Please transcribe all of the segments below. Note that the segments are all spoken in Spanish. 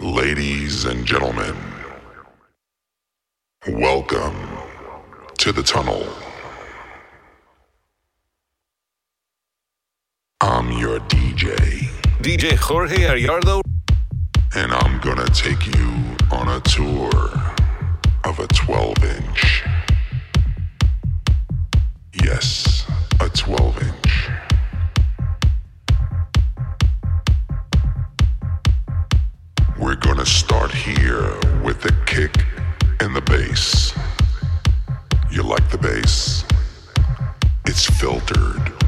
Ladies and gentlemen, welcome to the tunnel. I'm your DJ. DJ Jorge Ariardo. And I'm gonna take you on a tour of a 12 inch. Yes, a 12 inch. here with the kick and the bass. You like the bass? It's filtered.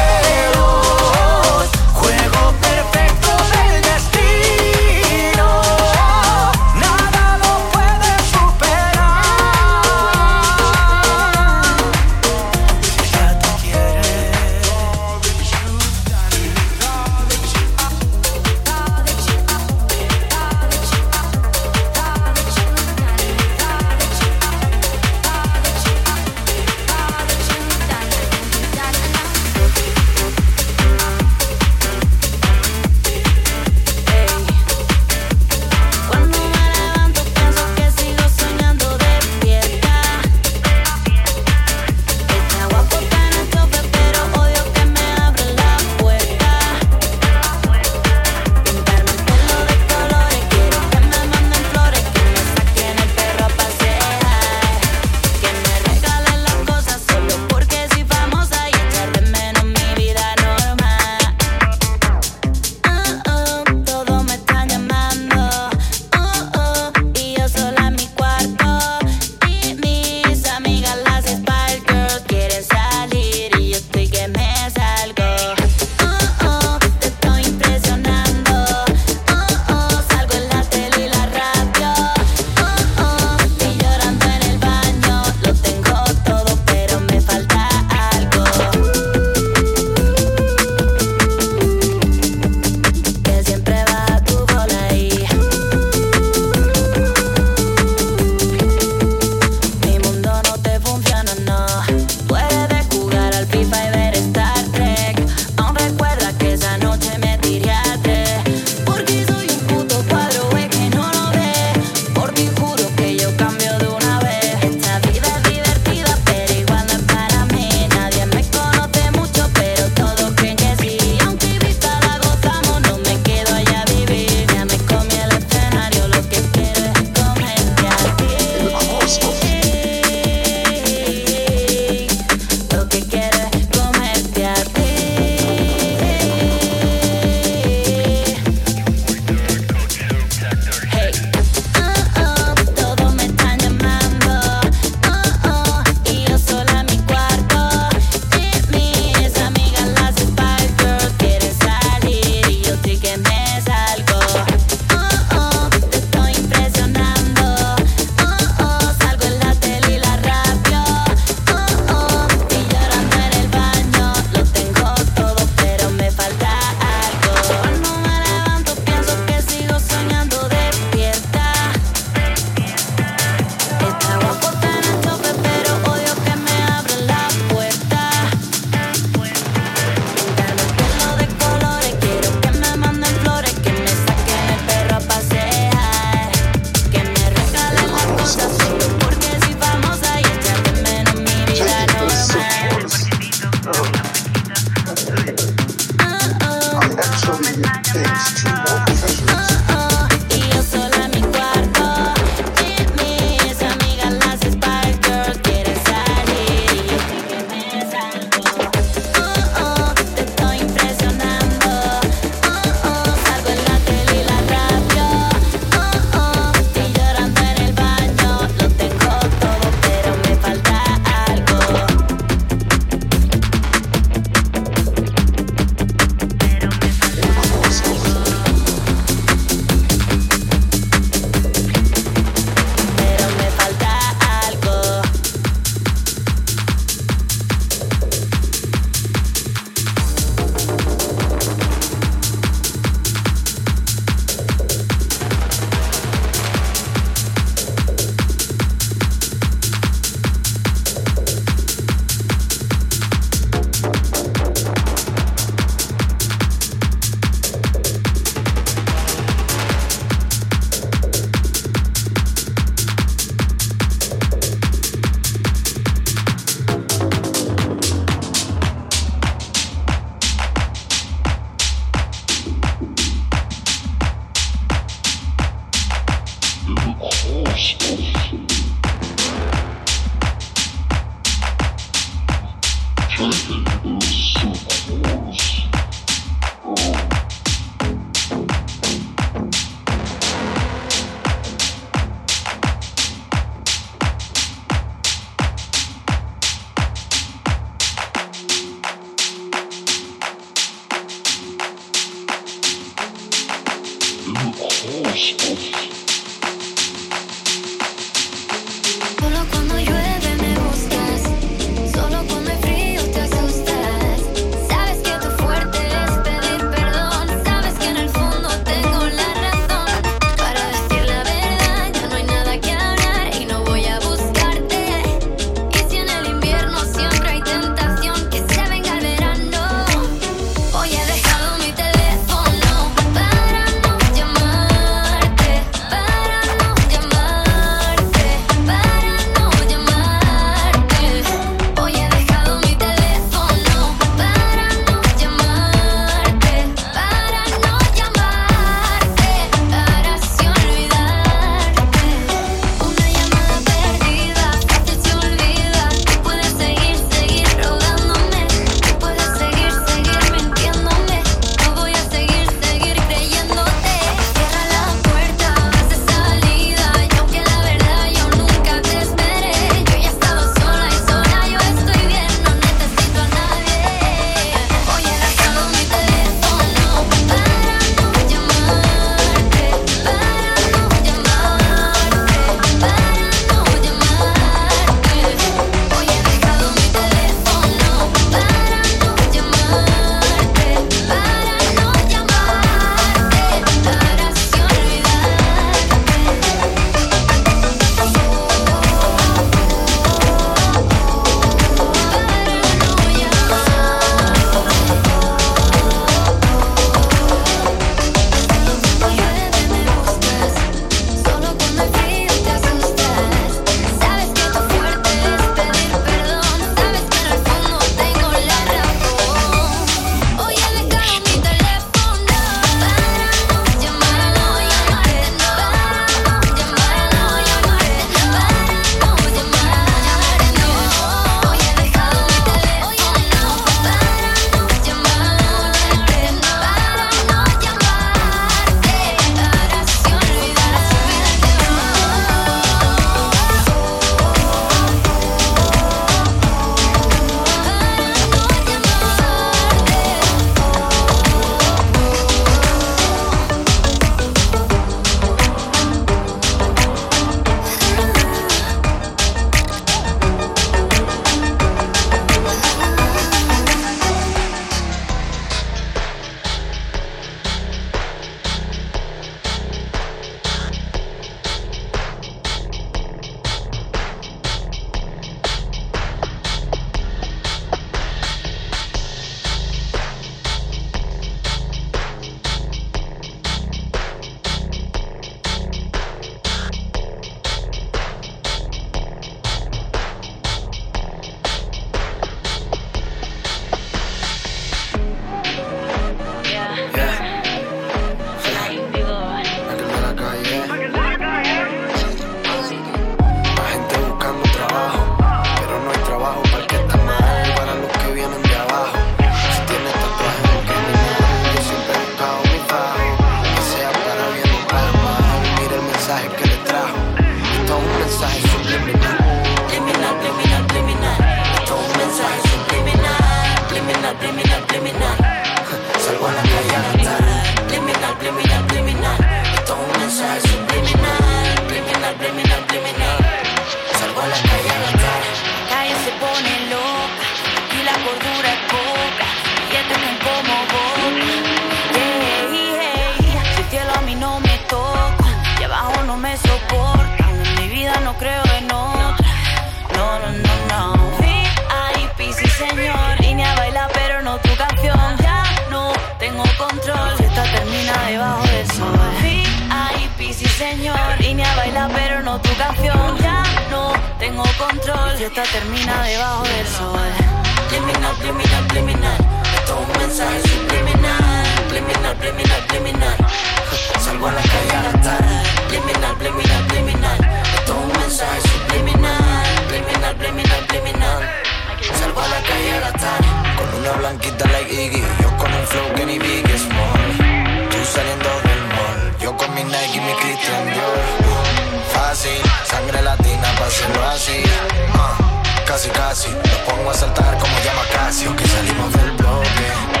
Lo pongo a saltar como llama Casio Que salimos del bloque.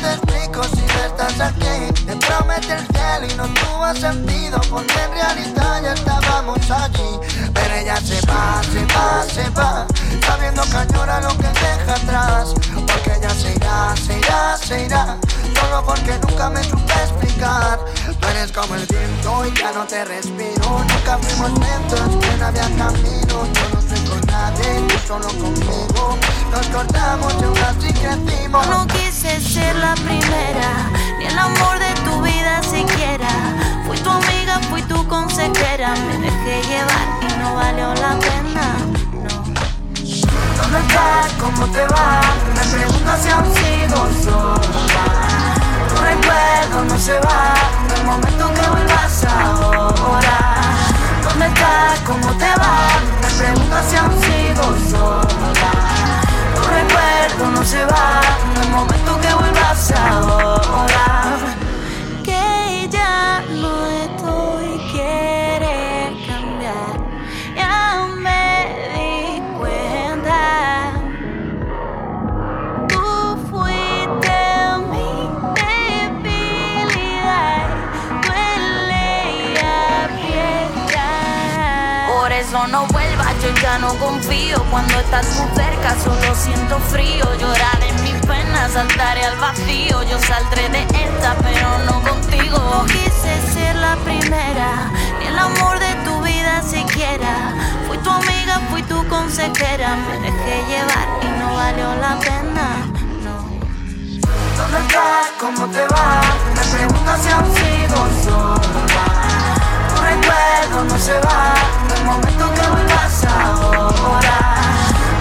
Te explico si no aquí? Te prometí el cielo y no tuvo sentido Porque en realidad ya estábamos allí. Pero ella se va, se va, se va Sabiendo que añora lo que deja atrás. Porque ella se irá, se irá, se irá Solo porque nunca me supe explicar. Tú eres como el viento y ya no te respiro. Nunca fuimos lentos, que no había camino. Yo no estoy con nadie, tú solo conmigo. Nos cortamos y aún así crecimos. No quise ser la primera, ni el amor de tu vida siquiera. Fui tu amiga, fui tu consejera. Me dejé llevar y no valió la pena. No. ¿Dónde estás? ¿Cómo te va? Me preguntas si aún sigo sola. Tu recuerdo no se va. En el momento que vuelvas ahora. ¿Dónde estás? ¿Cómo te va? Me preguntas si aún sigo sola. Tu recuerdo no se va en el momento que vuelvas ahora. Yo ya no confío. Cuando estás muy cerca, solo siento frío. Llorar en mis penas, saltaré al vacío. Yo saldré de esta, pero no contigo. No quise ser la primera, ni el amor de tu vida siquiera. Fui tu amiga, fui tu consejera. Me dejé llevar y no valió la pena. No. ¿Dónde estás? ¿Cómo te va? Me preguntas si aún sola. Recuerdo no se va. El momento que vuelvas ahora.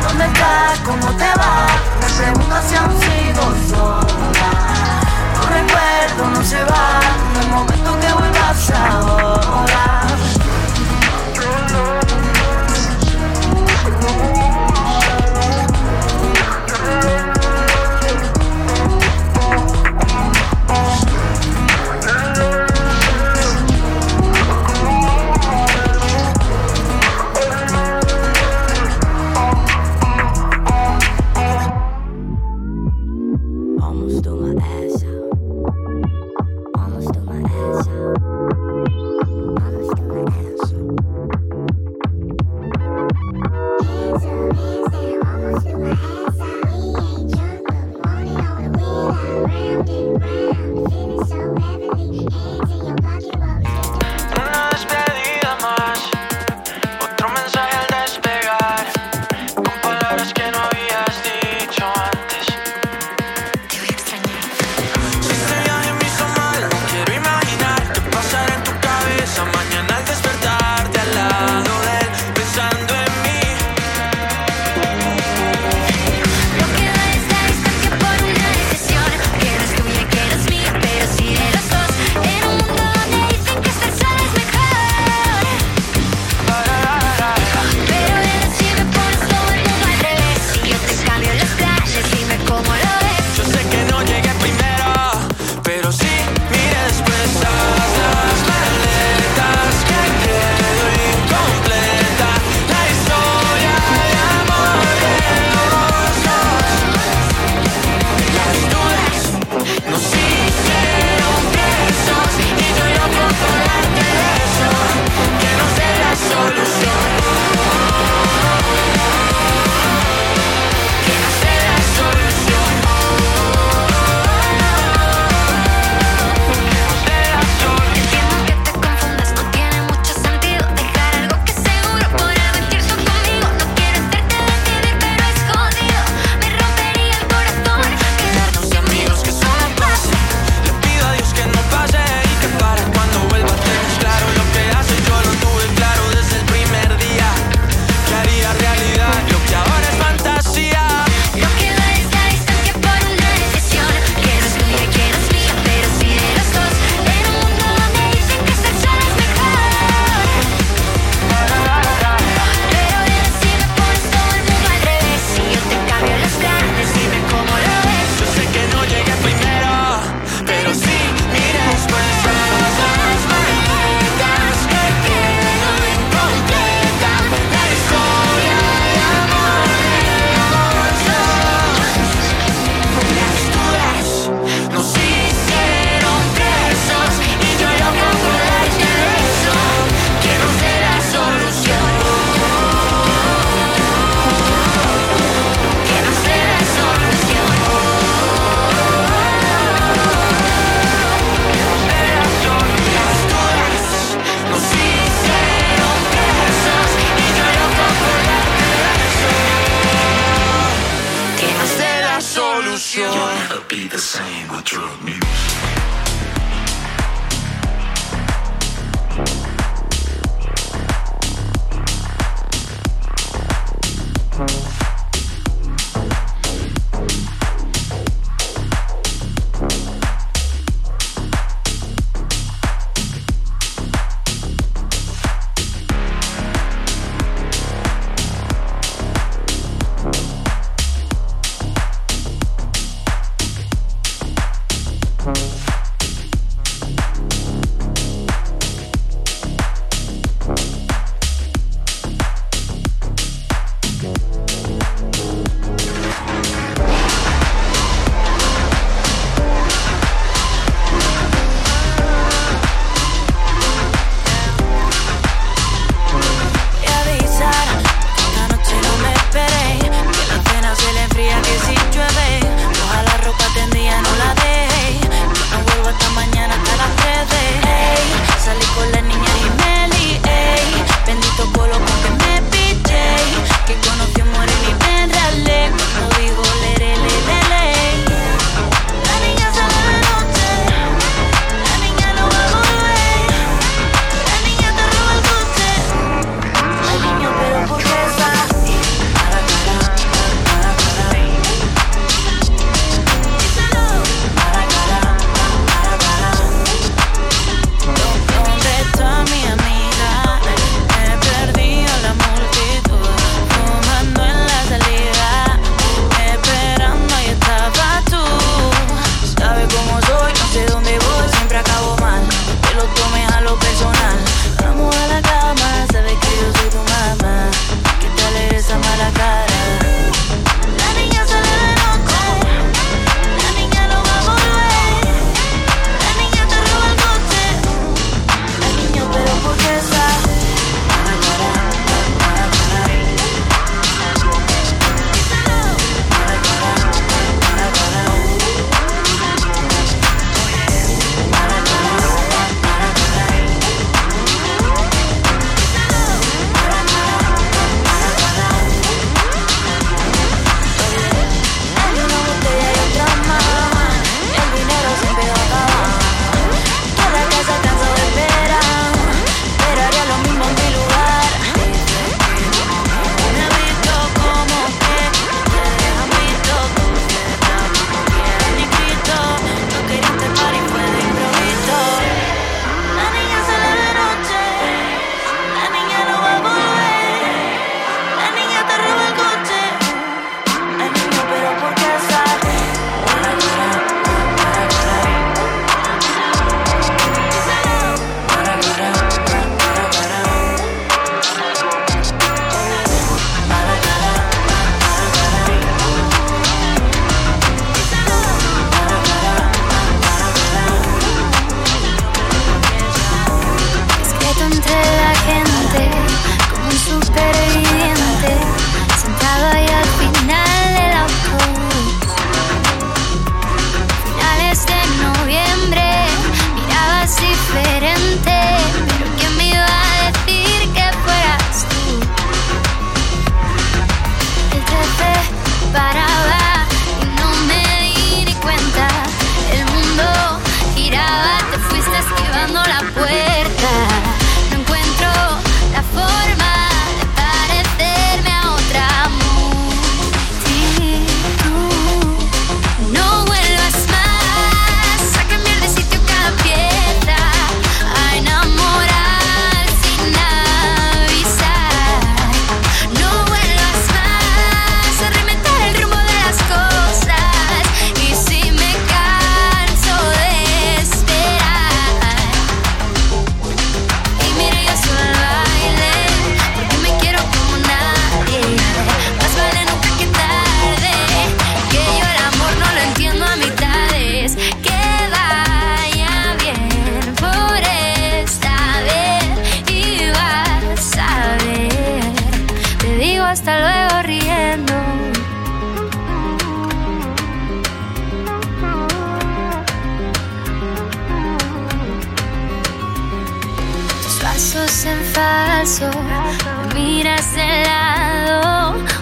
¿Dónde estás? ¿Cómo te va? Me preguntas si aún sigo sola. Tu recuerdo no se va. El momento que vuelvas ahora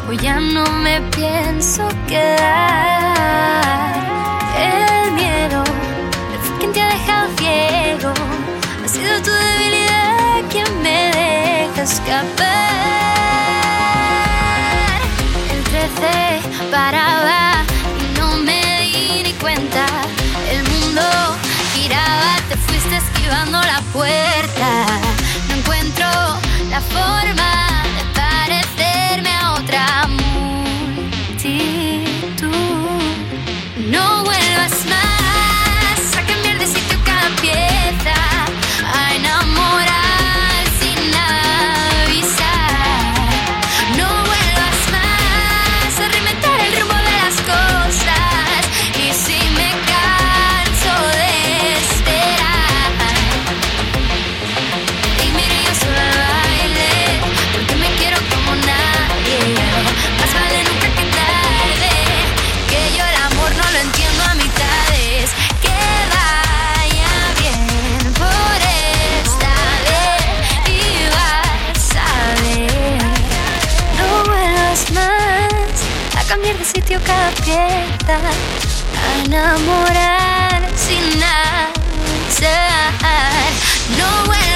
Hoy ya no me pienso quedar. El miedo fue quien te ha dejado ciego. Ha sido tu debilidad quien me deja escapar. El 13 paraba y no me di ni cuenta. El mundo giraba, te fuiste esquivando la puerta. No encuentro la forma de comerme a otra. toca a enamorar sin avisar. No